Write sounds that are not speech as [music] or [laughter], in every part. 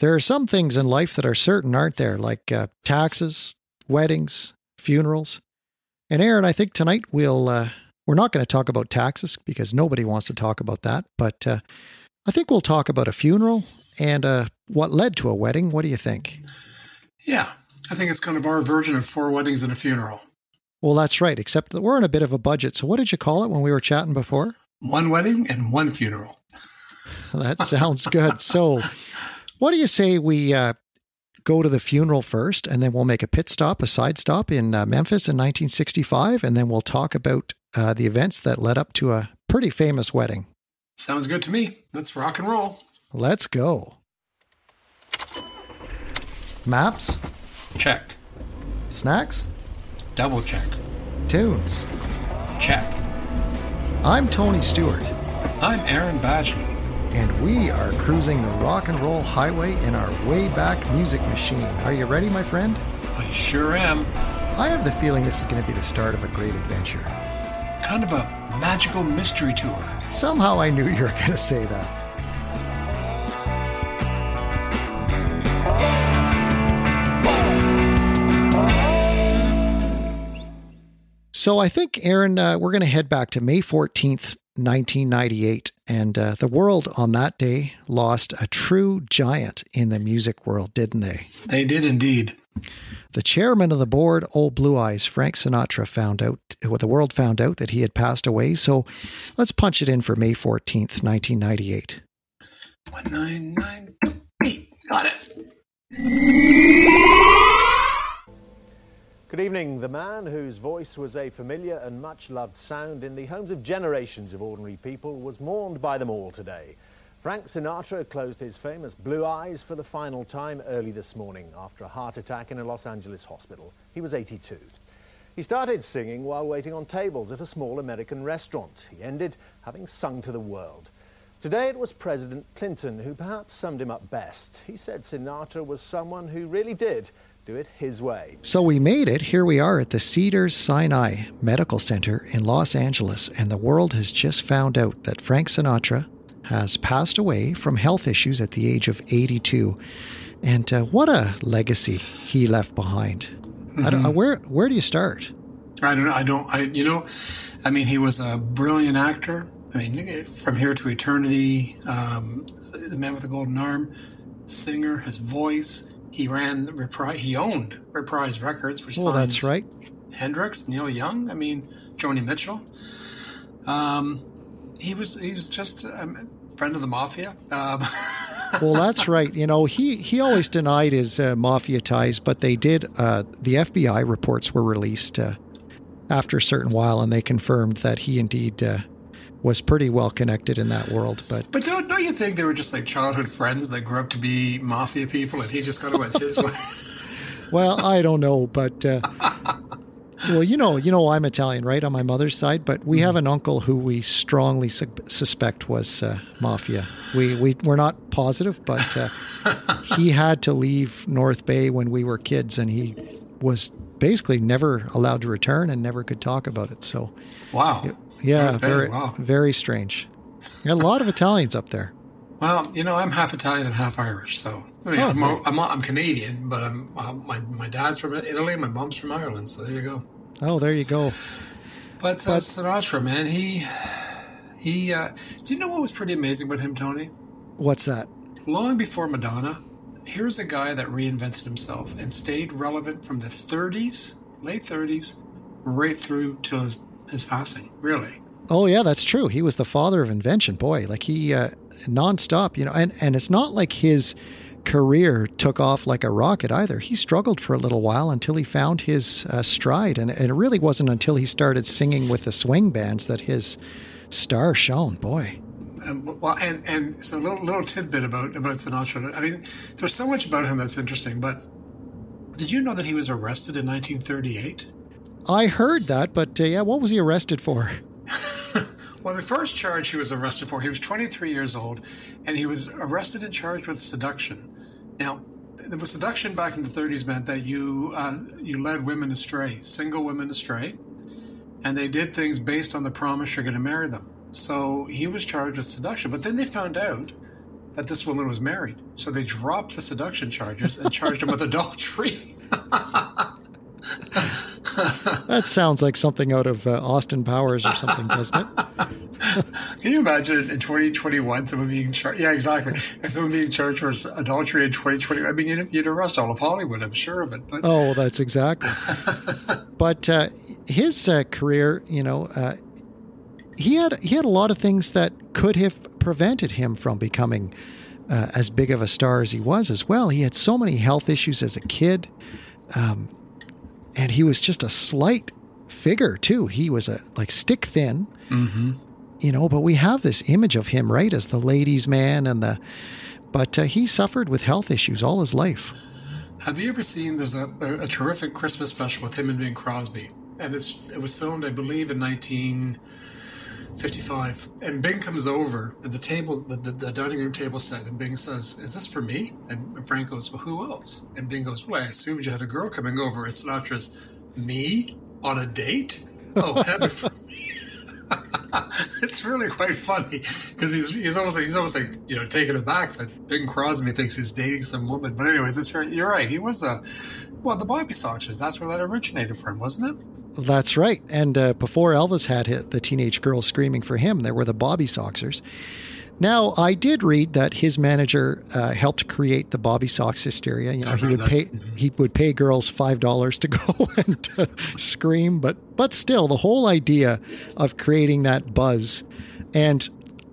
There are some things in life that are certain, aren't there? Like uh, taxes, weddings, funerals. And Aaron, I think tonight we'll uh, we're not going to talk about taxes because nobody wants to talk about that. But uh, I think we'll talk about a funeral and uh, what led to a wedding. What do you think? Yeah, I think it's kind of our version of four weddings and a funeral. Well, that's right. Except that we're in a bit of a budget. So, what did you call it when we were chatting before? One wedding and one funeral. [laughs] that sounds good. So, what do you say we uh, go to the funeral first, and then we'll make a pit stop, a side stop in uh, Memphis in 1965, and then we'll talk about uh, the events that led up to a pretty famous wedding. Sounds good to me. Let's rock and roll. Let's go. Maps? Check. Snacks? Double check. Tunes? Check. I'm Tony Stewart. I'm Aaron Badgley. And we are cruising the rock and roll highway in our way back music machine. Are you ready, my friend? I sure am. I have the feeling this is going to be the start of a great adventure. Kind of a magical mystery tour. Somehow I knew you were going to say that. So I think, Aaron, uh, we're going to head back to May 14th, 1998. And uh, the world on that day lost a true giant in the music world, didn't they? They did indeed. The chairman of the board, Old Blue Eyes, Frank Sinatra, found out, well, the world found out that he had passed away. So let's punch it in for May 14th, 1998. 1998. Got it. Good evening. The man whose voice was a familiar and much loved sound in the homes of generations of ordinary people was mourned by them all today. Frank Sinatra closed his famous Blue Eyes for the final time early this morning after a heart attack in a Los Angeles hospital. He was 82. He started singing while waiting on tables at a small American restaurant. He ended having sung to the world. Today it was President Clinton who perhaps summed him up best. He said Sinatra was someone who really did do it his way. So we made it. Here we are at the Cedars Sinai Medical Center in Los Angeles, and the world has just found out that Frank Sinatra has passed away from health issues at the age of 82. And uh, what a legacy he left behind. Mm-hmm. Uh, where where do you start? I don't. know. I don't. I you know, I mean, he was a brilliant actor. I mean, from here to eternity, um, the man with the golden arm, singer, his voice he ran reprise. He owned Reprise Records, which well, that's right. Hendrix, Neil Young. I mean, Joni Mitchell. Um, he was he was just a friend of the mafia. Um. [laughs] well, that's right. You know, he he always denied his uh, mafia ties, but they did. Uh, the FBI reports were released uh, after a certain while, and they confirmed that he indeed uh, was pretty well connected in that world. But but don't, don't you think they were just like childhood friends that grew up to be mafia people, and he just kind of went his way? [laughs] well, I don't know, but uh, well, you know, you know, I'm Italian, right, on my mother's side, but we mm-hmm. have an uncle who we strongly su- suspect was uh, mafia. We we we're not positive, but uh, he had to leave North Bay when we were kids, and he was basically never allowed to return and never could talk about it. So, wow, yeah, very wow. very strange. a lot of Italians up there. Well, you know, I'm half Italian and half Irish, so I mean, oh, I'm, I'm, I'm, Canadian, but I'm uh, my my dad's from Italy, my mom's from Ireland, so there you go. Oh, there you go. But, uh, Sinatra, man, he he. Uh, do you know what was pretty amazing about him, Tony? What's that? Long before Madonna, here's a guy that reinvented himself and stayed relevant from the 30s, late 30s, right through to his, his passing. Really. Oh yeah, that's true. He was the father of invention. Boy, like he uh, nonstop, you know, and and it's not like his career took off like a rocket either. He struggled for a little while until he found his uh, stride, and, and it really wasn't until he started singing with the swing bands that his star shone. Boy. Um, well, and and so a little, little tidbit about about Sinatra. I mean, there's so much about him that's interesting. But did you know that he was arrested in 1938? I heard that, but uh, yeah, what was he arrested for? [laughs] well, the first charge he was arrested for, he was 23 years old, and he was arrested and charged with seduction. Now, the seduction back in the 30s meant that you uh, you led women astray, single women astray, and they did things based on the promise you're going to marry them. So he was charged with seduction. But then they found out that this woman was married. So they dropped the seduction charges and charged him with [laughs] adultery. [laughs] that sounds like something out of uh, Austin Powers or something, doesn't it? [laughs] Can you imagine in 2021 someone being charged? Yeah, exactly. And someone being charged for adultery in 2020. I mean, you'd, you'd, arrest all of Hollywood. I'm sure of it. But oh, that's exactly. but uh, his uh, career, you know, uh, he had he had a lot of things that could have prevented him from becoming uh, as big of a star as he was as well. He had so many health issues as a kid. Um, and he was just a slight figure too. He was a like stick thin, mm-hmm. you know. But we have this image of him, right, as the ladies' man, and the. But uh, he suffered with health issues all his life. Have you ever seen? There's a, a, a terrific Christmas special with him and Bing Crosby, and it's it was filmed, I believe, in 1955. And Bing comes over at the table, the, the, the dining room table set, and Bing says, "Is this for me?" And Frank goes, "Well, who else?" And Bing goes, "Well, I assumed you had a girl coming over." It's Sinatra's me on a date? Oh, heaven for me. [laughs] it's really quite funny because he's he's almost like he's almost like you know taken aback that Bing Crosby thinks he's dating some woman. But anyways, it's very, you're right. He was a well the Bobby Soxers. That's where that originated from, wasn't it? That's right. And uh, before Elvis had hit the teenage girls screaming for him, there were the Bobby Soxers. Now, I did read that his manager uh, helped create the Bobby Sox hysteria. You know, he would that. pay mm-hmm. he would pay girls five dollars to go [laughs] and uh, scream, but but still, the whole idea of creating that buzz, and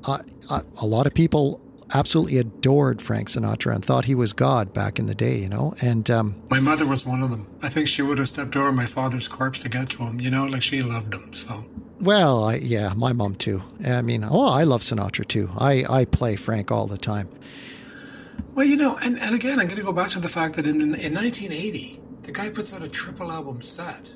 uh, uh, a lot of people absolutely adored Frank Sinatra and thought he was God back in the day. You know, and um, my mother was one of them. I think she would have stepped over my father's corpse to get to him. You know, like she loved him. So well, I, yeah, my mom too. I mean, oh, I love Sinatra too. I, I play Frank all the time. Well, you know, and, and again, I'm going to go back to the fact that in, in 1980, the guy puts out a triple album set,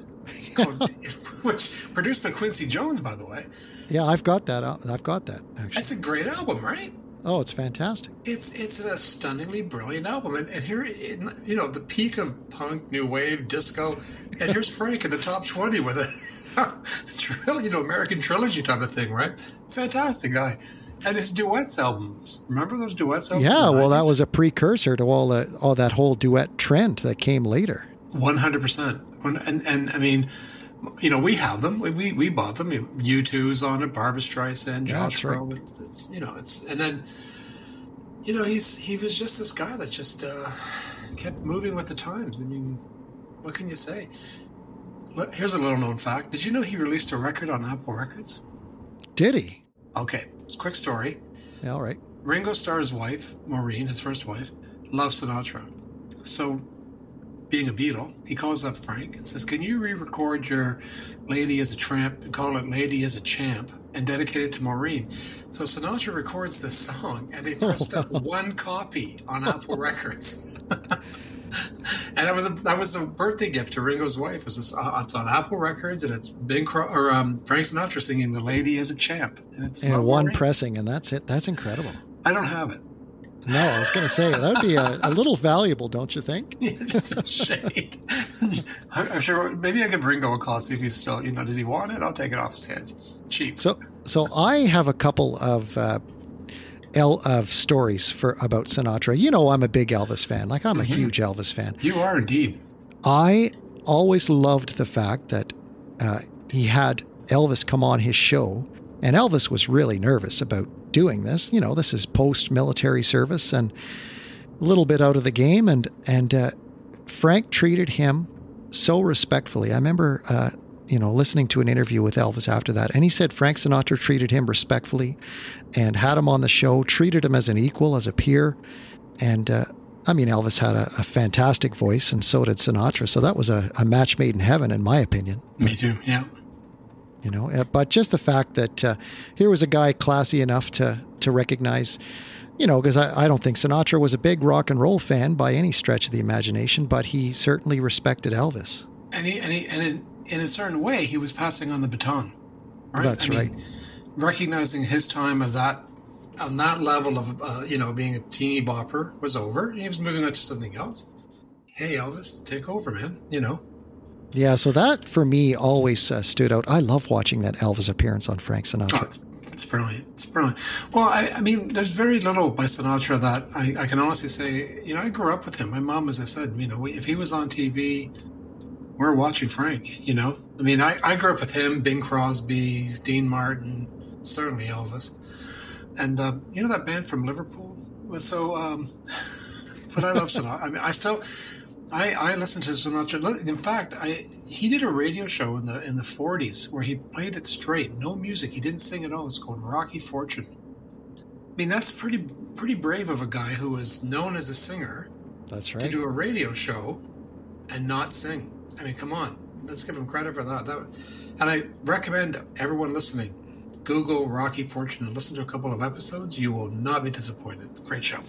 called, [laughs] which produced by Quincy Jones, by the way. Yeah, I've got that. Uh, I've got that. Actually, that's a great album, right? Oh, it's fantastic. It's it's a stunningly brilliant album, and, and here, you know, the peak of punk, new wave, disco, and here's Frank in the top twenty with a [laughs] you know American trilogy type of thing, right? Fantastic guy, and his duets albums. Remember those duets albums? Yeah, well, that was a precursor to all the all that whole duet trend that came later. One hundred percent, and and I mean you know, we have them. We we bought them. U2's on it, Barbra Streisand, Josh yeah, right. it's, it's, you know, it's and then you know he's he was just this guy that just uh, kept moving with the times. I mean, what can you say? Here's a little known fact. Did you know he released a record on Apple Records? Did he? Okay, it's a quick story. Yeah, all right. Ringo Starr's wife, Maureen, his first wife, loves Sinatra. So being a Beatle, he calls up Frank and says, Can you re record your Lady Is a Tramp and call it Lady Is a Champ and dedicate it to Maureen? So Sinatra records this song and they pressed up [laughs] one copy on Apple Records. [laughs] and that was a, that was a birthday gift to Ringo's wife. It's, just, uh, it's on Apple Records, and it's Bing Cro- or um, Frank Sinatra singing "The Lady Is a Champ," and it's and one Maureen. pressing, and that's it. That's incredible. I don't have it. No, I was going to say that would be a, a, little valuable, don't you think? [laughs] it's just a shade. I'm sure. Maybe I could bring Ringo a call see if he's still. You know, does he want it? I'll take it off his hands. Cheap. So, so I have a couple of. Uh, El, of stories for about Sinatra. You know, I'm a big Elvis fan. Like I'm mm-hmm. a huge Elvis fan. You are indeed. I always loved the fact that uh, he had Elvis come on his show, and Elvis was really nervous about doing this. You know, this is post military service and a little bit out of the game. And, and uh, Frank treated him so respectfully. I remember, uh, you know, listening to an interview with Elvis after that, and he said Frank Sinatra treated him respectfully and had him on the show, treated him as an equal, as a peer. And, uh, I mean, Elvis had a, a, fantastic voice, and so did Sinatra. So that was a, a match made in heaven, in my opinion. Me too, yeah you know. Uh, but just the fact that uh, here was a guy classy enough to to recognize, you know, because I, I don't think Sinatra was a big rock and roll fan by any stretch of the imagination, but he certainly respected Elvis. And he and he and in, in a certain way, he was passing on the baton. Right? That's I right. Mean, recognizing his time of that on that level of uh, you know being a teeny bopper was over. He was moving on to something else. Hey Elvis, take over, man. You know. Yeah, so that for me always uh, stood out. I love watching that Elvis appearance on Frank Sinatra. Oh, it's, it's, brilliant. It's brilliant. Well, I, I, mean, there's very little by Sinatra that I, I, can honestly say. You know, I grew up with him. My mom, as I said, you know, if he was on TV, we're watching Frank. You know, I mean, I, I grew up with him, Bing Crosby, Dean Martin, certainly Elvis, and um, you know that band from Liverpool. Was so, um, [laughs] but I love Sinatra. I mean, I still. I, I listened to Sinatra. In fact, I he did a radio show in the in the forties where he played it straight, no music. He didn't sing at all. It's called Rocky Fortune. I mean, that's pretty pretty brave of a guy who is known as a singer. That's right. To do a radio show and not sing. I mean, come on. Let's give him credit for that. That, and I recommend everyone listening Google Rocky Fortune and listen to a couple of episodes. You will not be disappointed. Great show.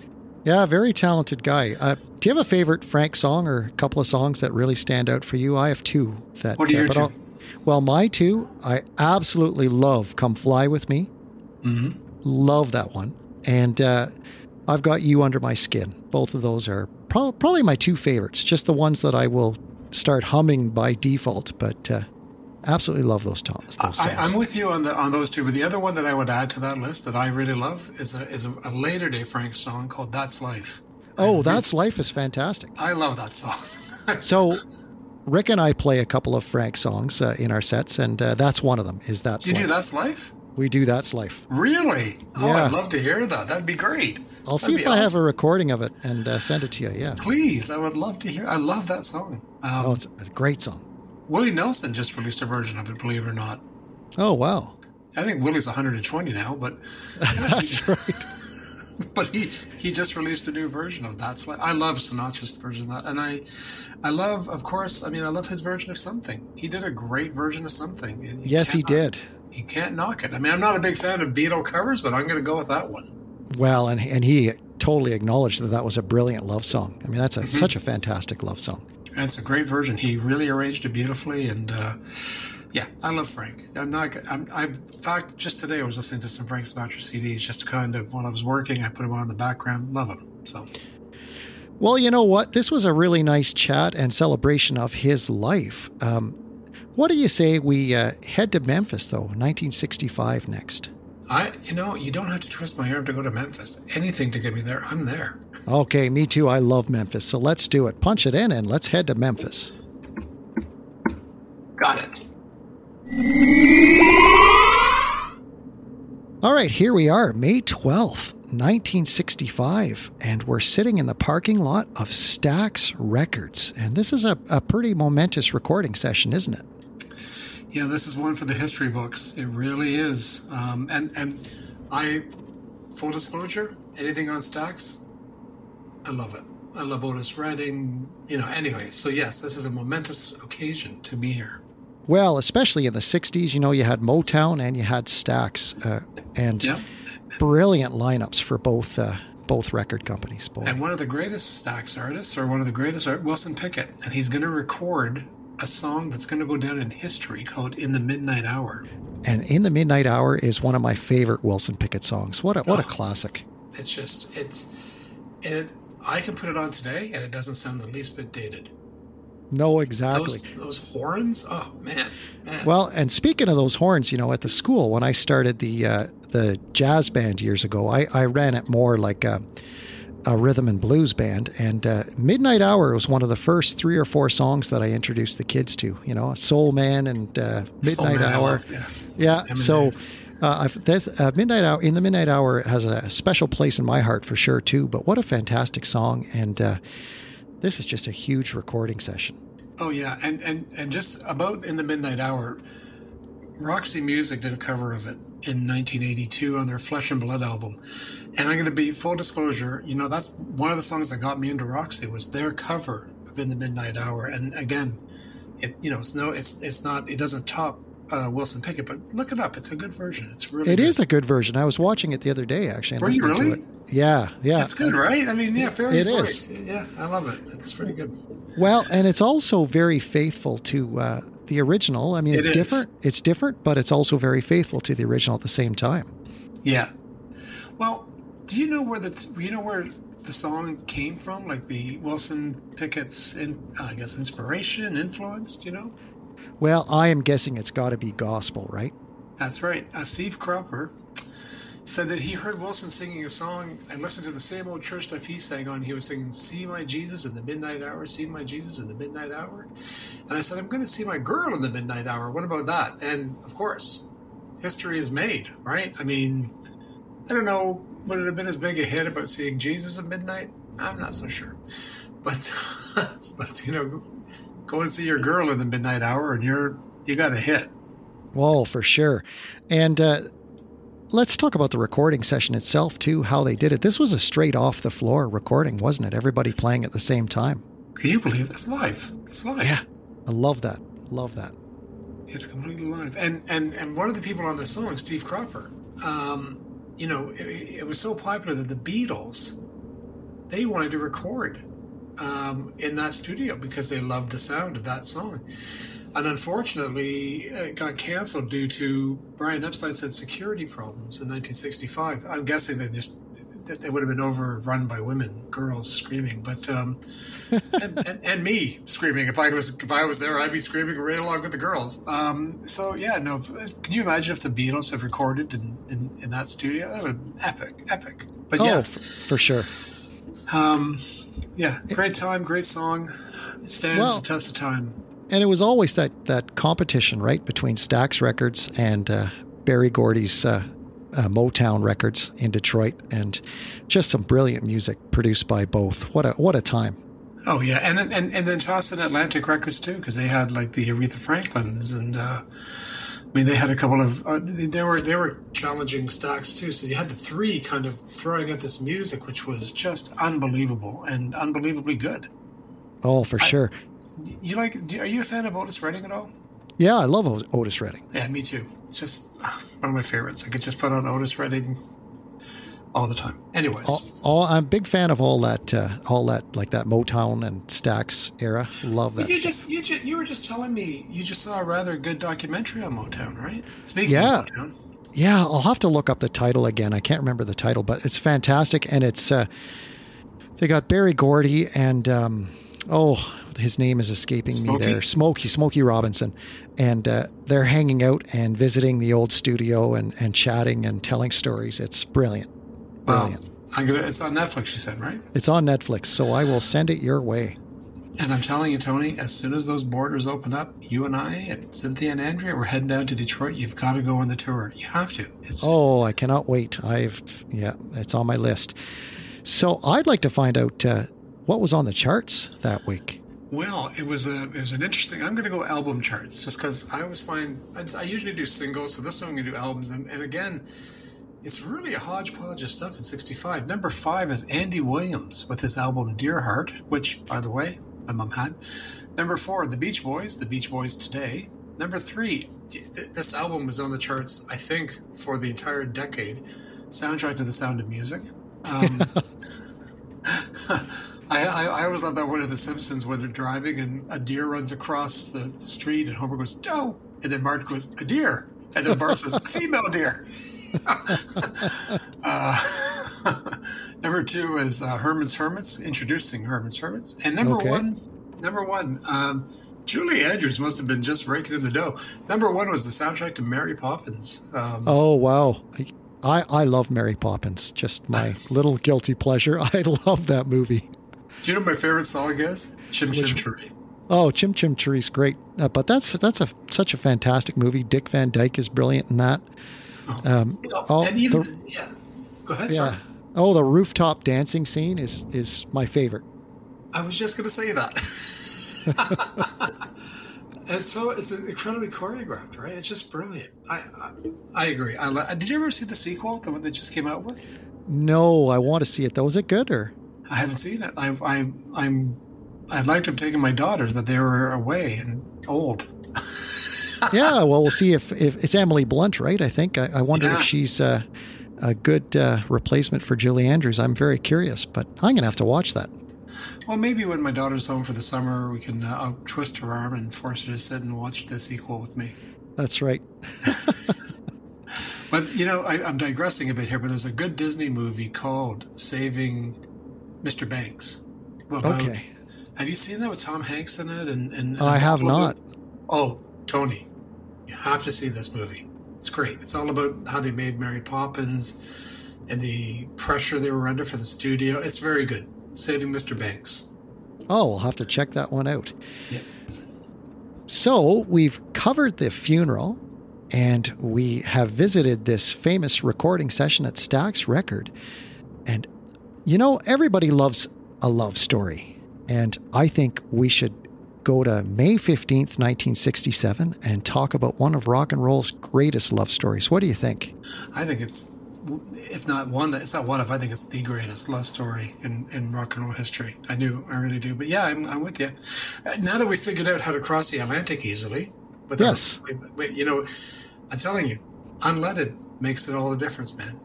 Yeah, very talented guy. Uh, do you have a favorite Frank song or a couple of songs that really stand out for you? I have two. That, what are your uh, 2 well, my two, I absolutely love "Come Fly with Me." Mm-hmm. Love that one, and uh, I've got "You Under My Skin." Both of those are pro- probably my two favorites. Just the ones that I will start humming by default. But uh, absolutely love those, to- those songs. I, am with you on the on those two, but the other one that I would add to that list that I really love is a is a, later day Frank song called "That's Life." Oh, "That's Life" is fantastic. I love that song. [laughs] so. Rick and I play a couple of Frank songs uh, in our sets, and uh, that's one of them. Is that you do that's life? We do that's life. Really? Oh, yeah. I'd love to hear that. That'd be great. I'll That'd see if I have a recording of it and uh, send it to you. Yeah, please. I would love to hear. I love that song. Um, oh, it's a great song. Willie Nelson just released a version of it, believe it or not. Oh, wow. I think Willie's 120 now, but. [laughs] That's right. [laughs] but he, he just released a new version of that. So I love Sinatra's version of that. And I I love, of course, I mean, I love his version of Something. He did a great version of Something. You yes, he did. You can't knock it. I mean, I'm not a big fan of Beatle covers, but I'm going to go with that one. Well, and, and he totally acknowledged that that was a brilliant love song. I mean, that's a, mm-hmm. such a fantastic love song. That's a great version. He really arranged it beautifully, and uh, yeah, I love Frank. I'm not. I'm, I've, in fact, just today I was listening to some Frank Sinatra CDs. Just kind of while I was working, I put them on in the background. Love him. So. Well, you know what? This was a really nice chat and celebration of his life. Um, what do you say we uh, head to Memphis, though? 1965 next. I, you know, you don't have to twist my arm to go to Memphis. Anything to get me there, I'm there. Okay, me too. I love Memphis. So let's do it. Punch it in and let's head to Memphis. Got it. All right, here we are, May 12th, 1965, and we're sitting in the parking lot of Stax Records. And this is a, a pretty momentous recording session, isn't it? Yeah, this is one for the history books. It really is. Um, and and I, full disclosure, anything on Stax, I love it. I love Otis Redding. You know. Anyway, so yes, this is a momentous occasion to be here. Well, especially in the '60s, you know, you had Motown and you had Stax, uh, and yep. brilliant lineups for both. Uh, both record companies. Both. And one of the greatest Stax artists, or one of the greatest, Wilson Pickett, and he's going to record a song that's going to go down in history called "In the Midnight Hour." And "In the Midnight Hour" is one of my favorite Wilson Pickett songs. What a what oh, a classic! It's just it's it. I can put it on today, and it doesn't sound the least bit dated. No, exactly. Those, those, horns, oh man, man. Well, and speaking of those horns, you know, at the school when I started the uh, the jazz band years ago, I, I ran it more like a, a rhythm and blues band. And uh, Midnight Hour was one of the first three or four songs that I introduced the kids to. You know, Soul Man and uh, Midnight Man, Hour. Love, yeah, yeah so. Uh, uh, Midnight Hour in the Midnight Hour has a special place in my heart for sure too. But what a fantastic song, and uh, this is just a huge recording session. Oh yeah, and and and just about in the Midnight Hour, Roxy Music did a cover of it in 1982 on their Flesh and Blood album. And I'm going to be full disclosure, you know, that's one of the songs that got me into Roxy was their cover of In the Midnight Hour. And again, it you know, it's no it's it's not it doesn't top uh, Wilson Pickett, but look it up. It's a good version. It's really It good. is a good version. I was watching it the other day actually. Were you really? Yeah, yeah. It's good, right? I mean, yeah, fairly it is. Yeah, I love it. It's pretty good. Well, and it's also very faithful to uh, the original. I mean, it's it different. It's different, but it's also very faithful to the original at the same time. Yeah. Well, do you know where the you know where the song came from? Like the Wilson Pickett's, in, I guess, inspiration, influence. Do you know? Well, I am guessing it's got to be gospel, right? That's right. Uh, Steve Cropper, said that he heard Wilson singing a song and listened to the same old church stuff he sang on. He was singing "See My Jesus in the Midnight Hour," "See My Jesus in the Midnight Hour," and I said, "I'm going to see my girl in the midnight hour. What about that?" And of course, history is made, right? I mean, I don't know would it have been as big a hit about seeing Jesus at midnight. I'm not so sure, but [laughs] but you know, go and see your girl in the midnight hour, and you're you got a hit. Well, for sure, and. Uh, let's talk about the recording session itself too how they did it. This was a straight off the floor recording wasn't it? Everybody playing at the same time. Can you believe it's live? It's live. Yeah. I love that. Love that. It's completely live. And and and one of the people on the song steve cropper um, you know it, it, was so popular that the beatles they wanted to record um, in that studio because they loved the sound of that song and unfortunately it got canceled due to Brian Epstein said security problems in 1965. I'm guessing they just that they would have been overrun by women, girls screaming, but um, [laughs] and, and, and, me screaming. If I was if I was there, I'd be screaming right along with the girls. Um, so yeah, no. Can you imagine if the Beatles have recorded in, in, in that studio? That would have been epic, epic. But oh, yeah, for sure. Um, yeah, great time, great song. It stands well, the test of time and it was always that that competition, right, between Stax Records and uh, Berry Gordy's uh, uh, Motown Records in Detroit, and just some brilliant music produced by both. What a what a time! Oh yeah, and and and then toss in Atlantic Records too, because they had like the Aretha Franklins, and uh, I mean they had a couple of uh, they were they were challenging Stax too. So you had the three kind of throwing at this music, which was just unbelievable and unbelievably good. Oh, for I, sure you like? are you a fan of Otis Redding at all? Yeah, I love Otis Redding. Yeah, me too. It's just one of my favorites. I could just put on Otis Redding all the time. Anyways, all, all, I'm a big fan of all that, uh, all that like that Motown and Stax era. Love that. You stuff. just, you you were just telling me you just saw a rather good documentary on Motown, right? Speaking yeah. of Motown. Yeah, I'll have to look up the title again. I can't remember the title, but it's fantastic, and it's uh, they got Berry Gordy and um, oh his name is escaping Smokey? me there. Smokey, Smokey Robinson. And uh, they're hanging out and visiting the old studio and, and chatting and telling stories. It's brilliant. Brilliant. Wow. I'm gonna, it's on Netflix, you said, right? It's on Netflix, so I will send it your way. And I'm telling you, Tony, as soon as those borders open up, you and I and Cynthia and Andrea, we're heading down to Detroit. You've got to go on the tour. You have to. It's, oh, I cannot wait. I've yeah, it's on my list. So I'd like to find out uh, what was on the charts that week. Well, it was a it was an interesting. I'm going to go album charts just because I always find I, I, usually do singles, so this time I'm going to do albums. And, and again, it's really a hodgepodge of stuff in '65. Number five is Andy Williams with his album Dear Heart, which, by the way, my mom had. Number four, The Beach Boys, The Beach Boys Today. Number three, this album was on the charts, I think, for the entire decade. Soundtrack to the Sound of Music. Um, [laughs] I, I, I, always love that one of The Simpsons where they're driving and a deer runs across the, the street and Homer goes, Doe! and then Marge goes, "A deer," and then Bart says, "A female deer." Uh, [laughs] number two is uh, Herman's Hermits, introducing Herman's Hermits, and number okay. one, number one, um, Julie Andrews must have been just raking in the dough. Number one was the soundtrack to Mary Poppins. Um, oh wow! I, I love Mary Poppins. Just my [laughs] little guilty pleasure. [laughs] I love that movie. Do you know my favorite song is? Chim Chim Cheree. Oh, Chim Chim Cheree's great, uh, but that's that's a such a fantastic movie. Dick Van Dyke is brilliant in that. Oh. Um, oh, and even the, yeah, go ahead. Yeah. Sorry. Oh, the rooftop dancing scene is is my favorite. I was just going to say that. [laughs] and so it's incredibly choreographed, right? It's just brilliant. I I, I agree. I, did you ever see the sequel, the one that just came out with? No, I want to see it though. Is it good or? I haven't seen it. I, I, I'm, I'd like to have taken my daughters, but they were away and old. [laughs] [laughs] yeah, well, we'll see if, if it's Emily Blunt, right? I think. I, I wonder yeah. if she's uh, a good uh, replacement for Julie Andrews. I'm very curious, but I'm going to have to watch that. Well, maybe when my daughter's home for the summer, we can uh, I'll twist her arm and force her to sit and watch the sequel with me. That's right. [laughs] but you know, I, I'm digressing a bit here. But there's a good Disney movie called Saving Mr. Banks. Well, okay. Have you seen that with Tom Hanks in it? And, and, and I have not. Oh, Tony, you have to see this movie. It's great. It's all about how they made Mary Poppins and the pressure they were under for the studio. It's very good. Saving Mr. Banks. Oh, we'll have to check that one out. Yeah. So we've covered the funeral and we have visited this famous recording session at Stax Record. And, you know, everybody loves a love story. And I think we should go to May 15th, 1967, and talk about one of rock and roll's greatest love stories. What do you think? I think it's, if not one, it's not one of, I think it's the greatest love story in, in rock and roll history. I do, I really do. But yeah, I'm, I'm with you. Now that we figured out how to cross the Atlantic easily, but yes, you know, I'm telling you, unleaded makes it all the difference, man.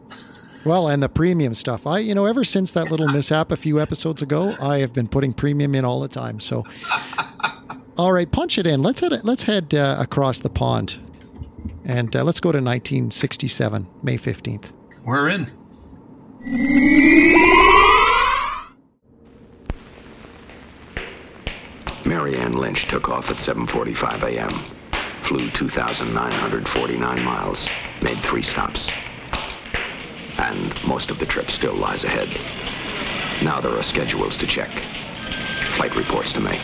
Well, and the premium stuff. I, you know, ever since that little mishap a few episodes ago, I have been putting premium in all the time. So, all right, punch it in. Let's head. Let's head uh, across the pond, and uh, let's go to 1967, May 15th. We're in. Marianne Lynch took off at 7:45 a.m. Flew 2,949 miles. Made three stops and most of the trip still lies ahead. Now there are schedules to check, flight reports to make,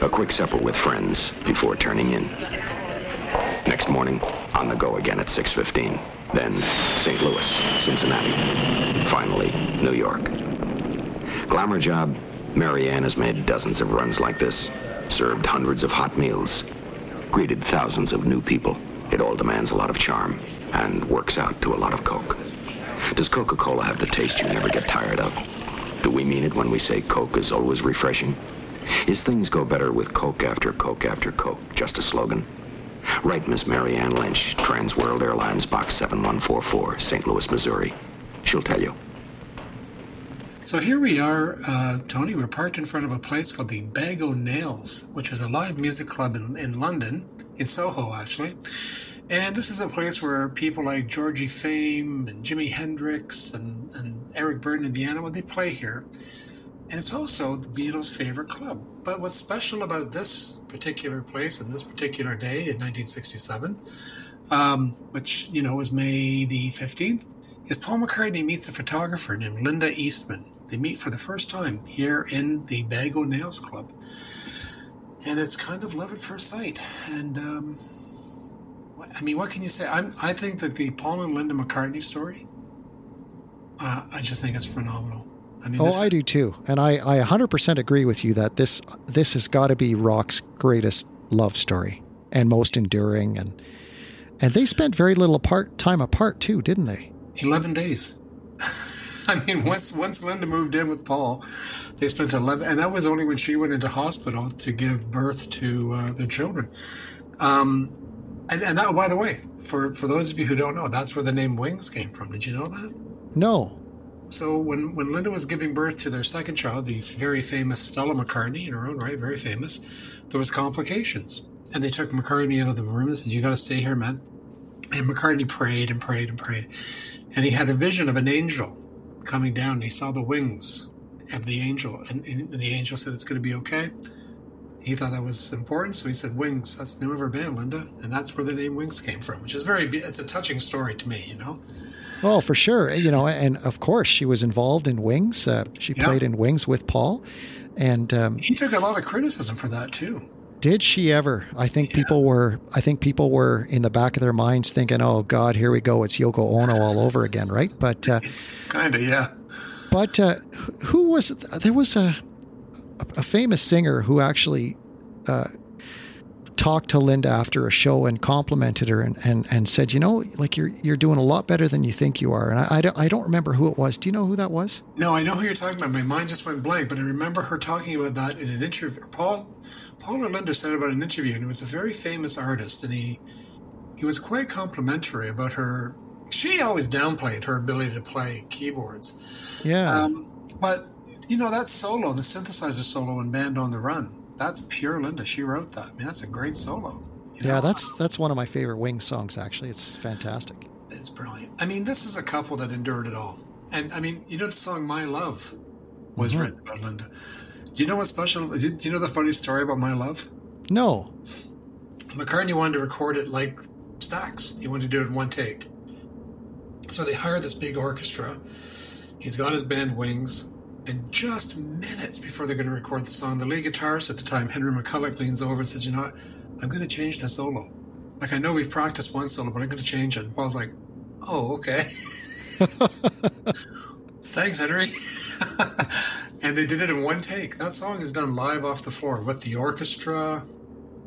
a quick supper with friends before turning in. Next morning, on the go again at 6.15. Then St. Louis, Cincinnati. Finally, New York. Glamour job, Marianne has made dozens of runs like this, served hundreds of hot meals, greeted thousands of new people. It all demands a lot of charm and works out to a lot of Coke. Does Coca-Cola have the taste you never get tired of? Do we mean it when we say Coke is always refreshing? Is things go better with Coke after Coke after Coke just a slogan? Right, Miss Marianne Lynch, Trans World Airlines, Box 7144, St. Louis, Missouri. She'll tell you. So here we are, uh, Tony. We're parked in front of a place called the Bag o' Nails, which is a live music club in, in London, in Soho, actually. And this is a place where people like Georgie Fame and Jimi Hendrix and, and Eric Burdon and the Animal, they play here. And it's also the Beatles' favorite club. But what's special about this particular place and this particular day in 1967, um, which, you know, was May the 15th, is Paul McCartney meets a photographer named Linda Eastman. They meet for the first time here in the Bag o' Nails Club. And it's kind of love at first sight. And, um, I mean, what can you say? I'm, I think that the Paul and Linda McCartney story, uh, I just think it's phenomenal. I mean, oh, I is, do too, and I, I 100% agree with you that this this has got to be rock's greatest love story and most enduring, and and they spent very little apart time apart too, didn't they? Eleven days. [laughs] I mean, once once Linda moved in with Paul, they spent eleven, and that was only when she went into hospital to give birth to uh, their children. Um, and, and that, by the way, for, for those of you who don't know, that's where the name Wings came from. Did you know that? No. So when, when Linda was giving birth to their second child, the very famous Stella McCartney, in her own right, very famous, there was complications. And they took McCartney out of the room and said, you got to stay here, man. And McCartney prayed and prayed and prayed. And he had a vision of an angel coming down. And he saw the wings of the angel. And, and the angel said, it's going to be okay he thought that was important, so he said Wings. That's the name of band, Linda, and that's where the name Wings came from, which is very. It's a touching story to me, you know. Well, for sure, you know, and of course she was involved in Wings. Uh, she yeah. played in Wings with Paul, and um, he took a lot of criticism for that too. Did she ever? I think yeah. people were. I think people were in the back of their minds thinking, "Oh God, here we go. It's Yoko Ono all over again," right? But uh, [laughs] kind of, yeah. But uh, who was? There was a a famous singer who actually uh, talked to Linda after a show and complimented her and, and, and said, you know, like you're you're doing a lot better than you think you are. And I, I, don't, I don't remember who it was. Do you know who that was? No, I know who you're talking about. My mind just went blank, but I remember her talking about that in an interview. Paul Paul or Linda said about an interview, and it was a very famous artist, and he he was quite complimentary about her. She always downplayed her ability to play keyboards. Yeah. Um, but you know, that solo, the synthesizer solo in Band on the Run, that's pure Linda. She wrote that. I mean, that's a great solo. You know? Yeah, that's that's one of my favorite Wings songs, actually. It's fantastic. It's brilliant. I mean, this is a couple that endured it all. And I mean, you know, the song My Love was mm-hmm. written by Linda. Do you know what's special? Do you know the funny story about My Love? No. McCartney wanted to record it like Stax. He wanted to do it in one take. So they hired this big orchestra. He's got his band Wings. And just minutes before they're going to record the song, the lead guitarist at the time, Henry McCullough, leans over and says, You know what? I'm going to change the solo. Like, I know we've practiced one solo, but I'm going to change it. Paul's like, Oh, okay. [laughs] Thanks, Henry. [laughs] and they did it in one take. That song is done live off the floor with the orchestra,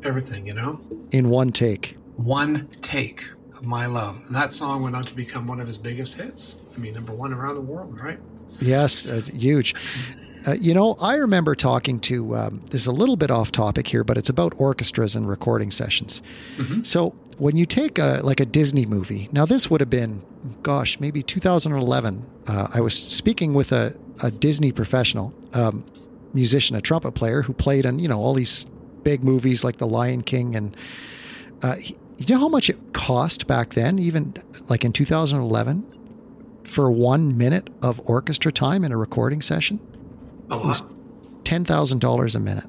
everything, you know? In one take. One take of My Love. And that song went on to become one of his biggest hits. I mean, number one around the world, right? Yes, uh, huge. Uh, you know, I remember talking to, um, this is a little bit off topic here, but it's about orchestras and recording sessions. Mm-hmm. So when you take a, like a Disney movie, now this would have been, gosh, maybe 2011. Uh, I was speaking with a, a Disney professional, um, musician, a trumpet player who played in, you know, all these big movies like The Lion King. And uh, he, you know how much it cost back then, even like in 2011, for one minute of orchestra time in a recording session? A lot. Ten thousand dollars a minute.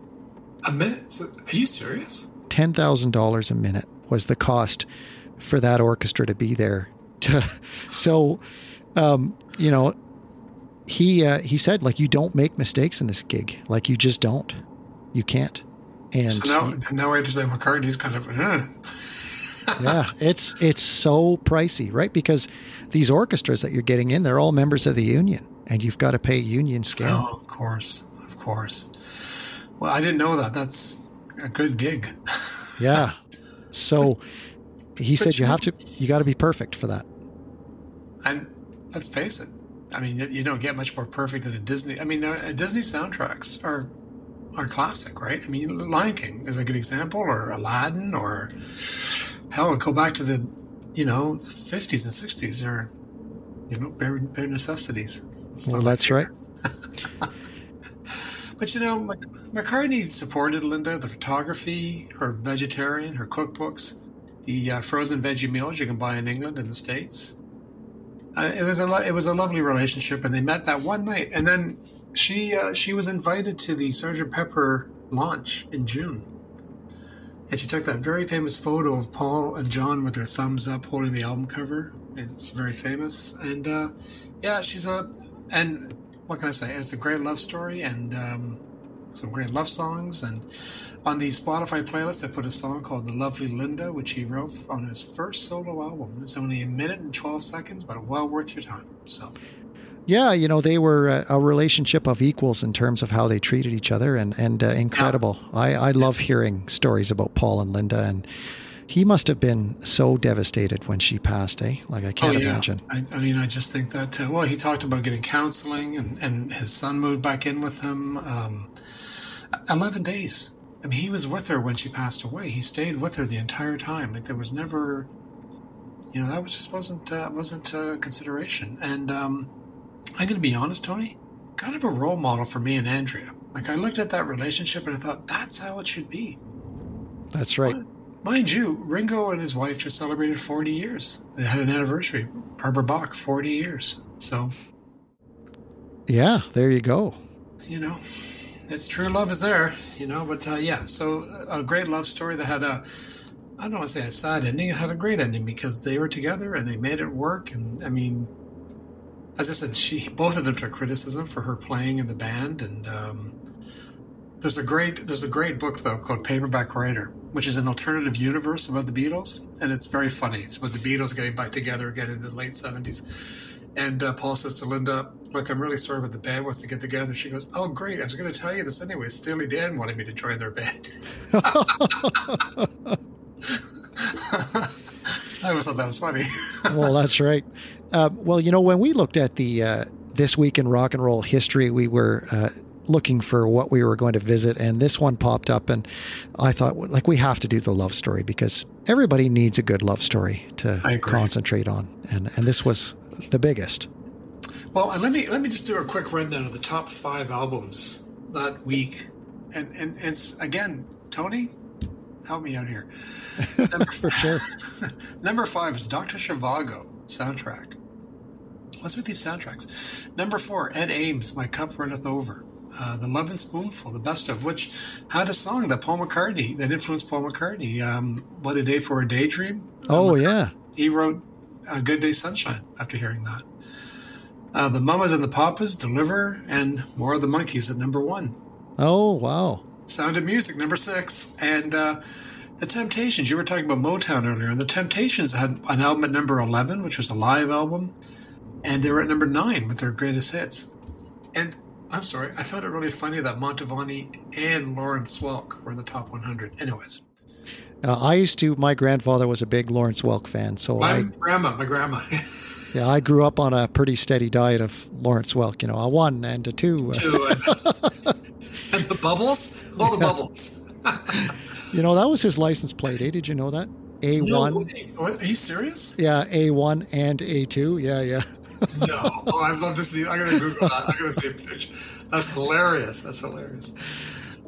A minute? So, are you serious? Ten thousand dollars a minute was the cost for that orchestra to be there. To, [laughs] so, um, you know, he uh, he said like you don't make mistakes in this gig. Like you just don't. You can't. And so now, he, now I understand McCartney's kind of. Uh. Yeah, it's it's so pricey, right? Because these orchestras that you're getting in, they're all members of the union and you've got to pay union scale. Oh, of course, of course. Well, I didn't know that. That's a good gig. [laughs] yeah. So he said you, have to, you got to be perfect for that. And let's face it. I mean, you don't get much more perfect than a Disney. I mean, uh, Disney soundtracks are are classic, right? I mean, Lion King is a good example, or Aladdin, or hell, go back to the you know 50s and 60s, or you know, bare, bare necessities. Well, that's right. [laughs] but you know, McCartney supported Linda, the photography, her vegetarian, her cookbooks, the uh, frozen veggie meals you can buy in England and the States. Uh, it was a lo- it was a lovely relationship, and they met that one night, and then she uh, she was invited to the Sergeant Pepper launch in June, and she took that very famous photo of Paul and John with their thumbs up holding the album cover. It's very famous, and uh, yeah, she's a and what can I say? It's a great love story and um, some great love songs. And on the Spotify playlist, I put a song called "The Lovely Linda," which he wrote on his first solo album. It's only a minute and twelve seconds, but well worth your time. So. Yeah, you know they were a, a relationship of equals in terms of how they treated each other, and and uh, incredible. Yeah. I I love hearing stories about Paul and Linda, and he must have been so devastated when she passed, eh? Like, I can't oh, yeah. imagine. I, I, mean, I just think that, uh, well, he talked about getting counseling and, and his son moved back in with him. Um, 11 days. I mean, he was with her when she passed away. He stayed with her the entire time. Like, there was never, you know, that was just wasn't, uh, wasn't a consideration. And, um, I'm going to be honest, Tony, kind of a role model for me and Andrea. Like, I looked at that relationship and I thought, that's how it should be. That's right. What? Mind you, Ringo and his wife just celebrated 40 years. They had an anniversary. Barbara Bach, 40 years. So. Yeah, there you go. You know, it's true love is there, you know, but uh, yeah, so a great love story that had a, I don't want to say a sad ending, it had a great ending because they were together and they made it work. And I mean, as I said, she, [laughs] both of them took criticism for her playing in the band and, um, there's a great there's a great book though called Paperback Writer, which is an alternative universe about the Beatles, and it's very funny. It's about the Beatles getting back together again in the late '70s. And uh, Paul says to Linda, "Look, I'm really sorry, but the band wants to get together." She goes, "Oh, great! I was going to tell you this anyway. Steely Dan wanted me to join their band." [laughs] I always thought that was funny. [laughs] well, that's right. Uh, well, you know, when we looked at the uh, this week in rock and roll history, we were uh, looking for what we were going to visit, and this one popped up, and I thought, like, we have to do the love story because everybody needs a good love story to concentrate on, and and this was the biggest. Well, and let me let me just do a quick rundown of the top five albums that week, and and it's again, Tony, help me out here. [laughs] Number, For sure. [laughs] number five is Doctor Zhivago soundtrack. What's with these soundtracks? Number four, Ed Ames, My Cup Runneth Over uh, the Lovin' Spoonful, the best of which had a song that Paul McCartney that influenced Paul McCartney. Um, what a Day for a Daydream. Oh yeah. He wrote "A Good Day Sunshine" after hearing that. Uh, the Mamas and the Papas, "Deliver," and more of the Monkees at number one. Oh wow. Sound of Music, number six, and uh, the Temptations. You were talking about Motown earlier, and the Temptations had an album at number eleven, which was a live album, and they were at number nine with their greatest hits. And I'm sorry, I found it really funny that Mantovani and Lawrence Welk were in the top 100. Anyways, Uh, I used to. My grandfather was a big Lawrence Welk fan, so my I grandma, my grandma. [laughs] yeah I grew up on a pretty steady diet of Lawrence Welk. You know, a one and a two. [laughs] too, and, [laughs] and the bubbles, all the bubbles. You know, that was his license plate. Eh? Did you know that? A No one. way. What, Are you serious? Yeah, A one and A two. Yeah, yeah. No. [laughs] Oh, I'd love to see. I'm gonna Google that. I'm gonna see a picture. That's hilarious. That's hilarious.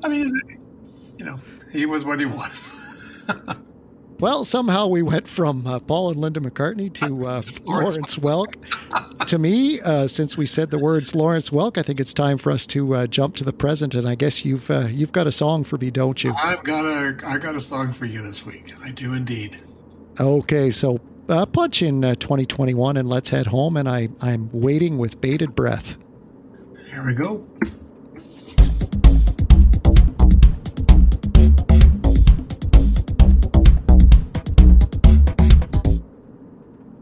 I mean, you know, he was what he was. Well, somehow we went from uh, Paul and Linda McCartney to uh, Lawrence Welk. to me, uh, since we said the words Lawrence Welk, I think it's time for us to uh, jump to the present. And I guess you've uh, you've got a song for me, don't you? I've got a I got a song for you this week. I do indeed. Okay, so uh, punch in uh, 2021 and let's head home. And I I'm waiting with bated breath. Here we go.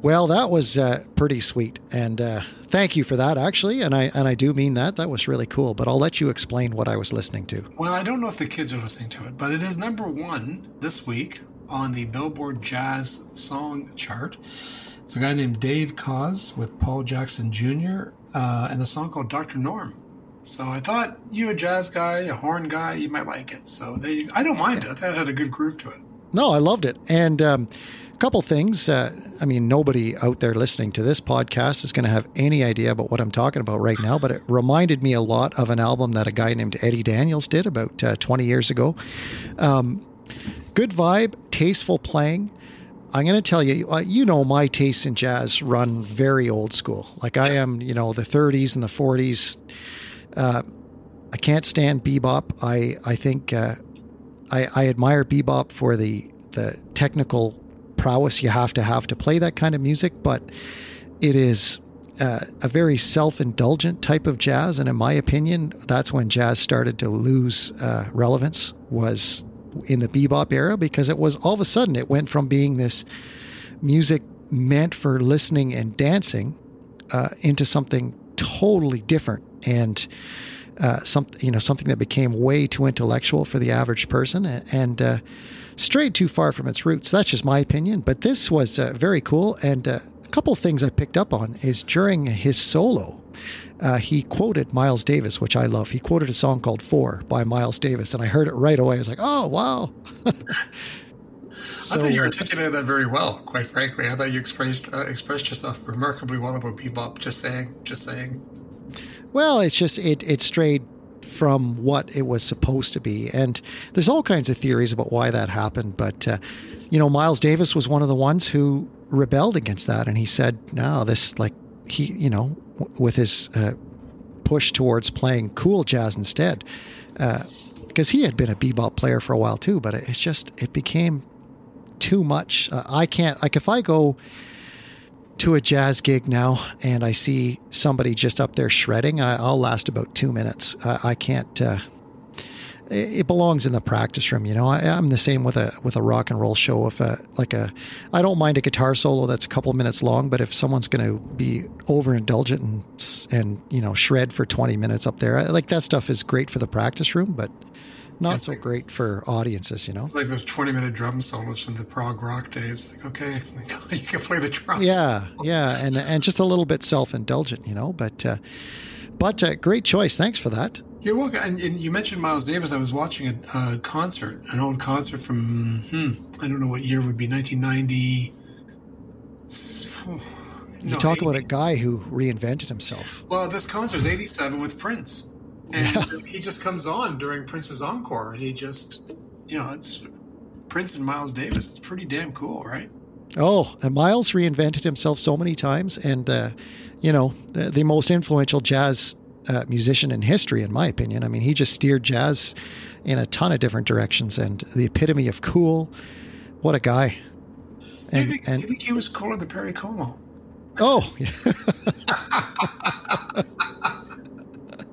Well, that was uh, pretty sweet, and uh, thank you for that, actually. And I and I do mean that. That was really cool. But I'll let you explain what I was listening to. Well, I don't know if the kids are listening to it, but it is number one this week on the Billboard Jazz Song Chart. It's a guy named Dave Koz with Paul Jackson Jr. Uh, and a song called Dr. Norm. So I thought you a jazz guy, a horn guy, you might like it. So there you, I don't mind it. That had a good groove to it. No, I loved it. And um, a couple things. Uh, I mean, nobody out there listening to this podcast is going to have any idea about what I'm talking about right now, but it reminded me a lot of an album that a guy named Eddie Daniels did about uh, 20 years ago. Um, good vibe, tasteful playing. I'm going to tell you, uh, you know, my tastes in jazz run very old school. Like I am, you know, the 30s and the 40s. Uh, I can't stand bebop. I I think uh, I, I admire bebop for the the technical prowess you have to have to play that kind of music, but it is uh, a very self-indulgent type of jazz, and in my opinion, that's when jazz started to lose uh, relevance. Was in the bebop era because it was all of a sudden it went from being this music meant for listening and dancing uh, into something totally different and uh, something you know something that became way too intellectual for the average person and, and uh, strayed too far from its roots. That's just my opinion. But this was uh, very cool, and uh, a couple of things I picked up on is during his solo. Uh, he quoted Miles Davis, which I love. He quoted a song called Four by Miles Davis, and I heard it right away. I was like, oh, wow. I [laughs] thought you articulated that very well, quite frankly. I thought you expressed uh, expressed yourself remarkably well about bebop. Just saying, just saying. Well, it's just it it strayed from what it was supposed to be, and there's all kinds of theories about why that happened. But uh, you know, Miles Davis was one of the ones who rebelled against that, and he said, "No, this like he, you know, w- with his uh, push towards playing cool jazz instead." because he had been a bebop player for a while too, but it's just it became too much. Uh, I can't like if I go to a jazz gig now and I see somebody just up there shredding, I, I'll last about two minutes. I, I can't. Uh, it belongs in the practice room, you know. I, I'm the same with a with a rock and roll show. If a like a, I don't mind a guitar solo that's a couple minutes long, but if someone's going to be overindulgent and and you know shred for 20 minutes up there, I- like that stuff is great for the practice room, but not so great for audiences, you know. It's like those twenty-minute drum solos from the prog rock days. Like, okay, [laughs] you can play the drums. Yeah, yeah, and and just a little bit self indulgent, you know. But uh, but uh, great choice. Thanks for that. You're welcome. And, and you mentioned Miles Davis. I was watching a, concert, an old concert from hmm, I don't know what year it would be, 1990. You talk about a guy who reinvented himself. Well, this concert is 87 with Prince. And he just comes on during Prince's encore. And he just, you know, it's Prince and Miles Davis. It's pretty damn cool, right? Oh, and Miles reinvented himself so many times, and uh, you know the, the most influential jazz uh, musician in history, in my opinion. I mean, he just steered jazz in a ton of different directions, and the epitome of cool. What a guy! you, think, and you think he was cooler than Perry Como? oh, [laughs] [laughs] [laughs]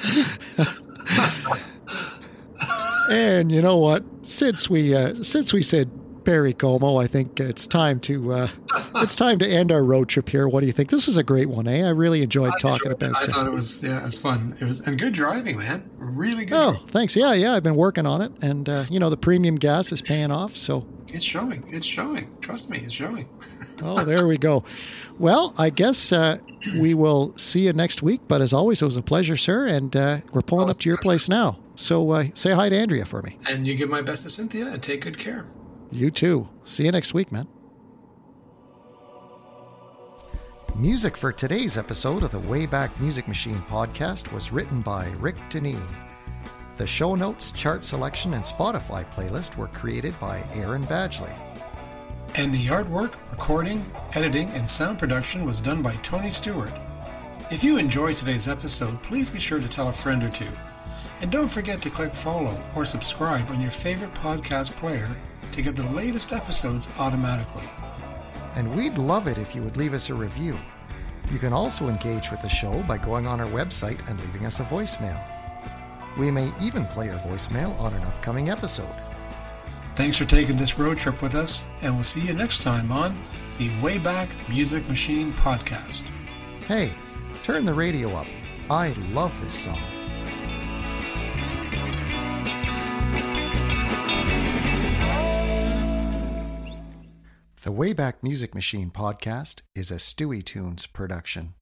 [laughs] and you know what? Since we uh, since we said Perry Como, I think it's time to uh, it's time to end our road trip here. What do you think? This was a great one, eh? I really enjoyed talking enjoyed it. about. I uh, thought it was yeah, it was fun. It was and good driving, man. Really good. Oh, driving. thanks. Yeah, yeah. I've been working on it, and uh, you know the premium gas is paying off. So, It's showing. It's showing. Trust me, it's showing. [laughs] oh, there we go. Well, I guess uh, we will see you next week. But as always, it was a pleasure, sir. And uh, we're pulling up to your pleasure. place now. So uh, say hi to Andrea for me. And you give my best to Cynthia and take good care. You too. See you next week, man. Music for today's episode of the Wayback Music Machine podcast was written by Rick Denis. The show notes, chart selection, and Spotify playlist were created by Aaron Badgley. And the artwork, recording, editing, and sound production was done by Tony Stewart. If you enjoyed today's episode, please be sure to tell a friend or two. And don't forget to click follow or subscribe on your favorite podcast player to get the latest episodes automatically. And we'd love it if you would leave us a review. You can also engage with the show by going on our website and leaving us a voicemail. We may even play your voicemail on an upcoming episode. Thanks for taking this road trip with us, and we'll see you next time on the Wayback Music Machine podcast. Hey, turn the radio up. I love this song. The Wayback Music Machine podcast is a Stewie Tunes production.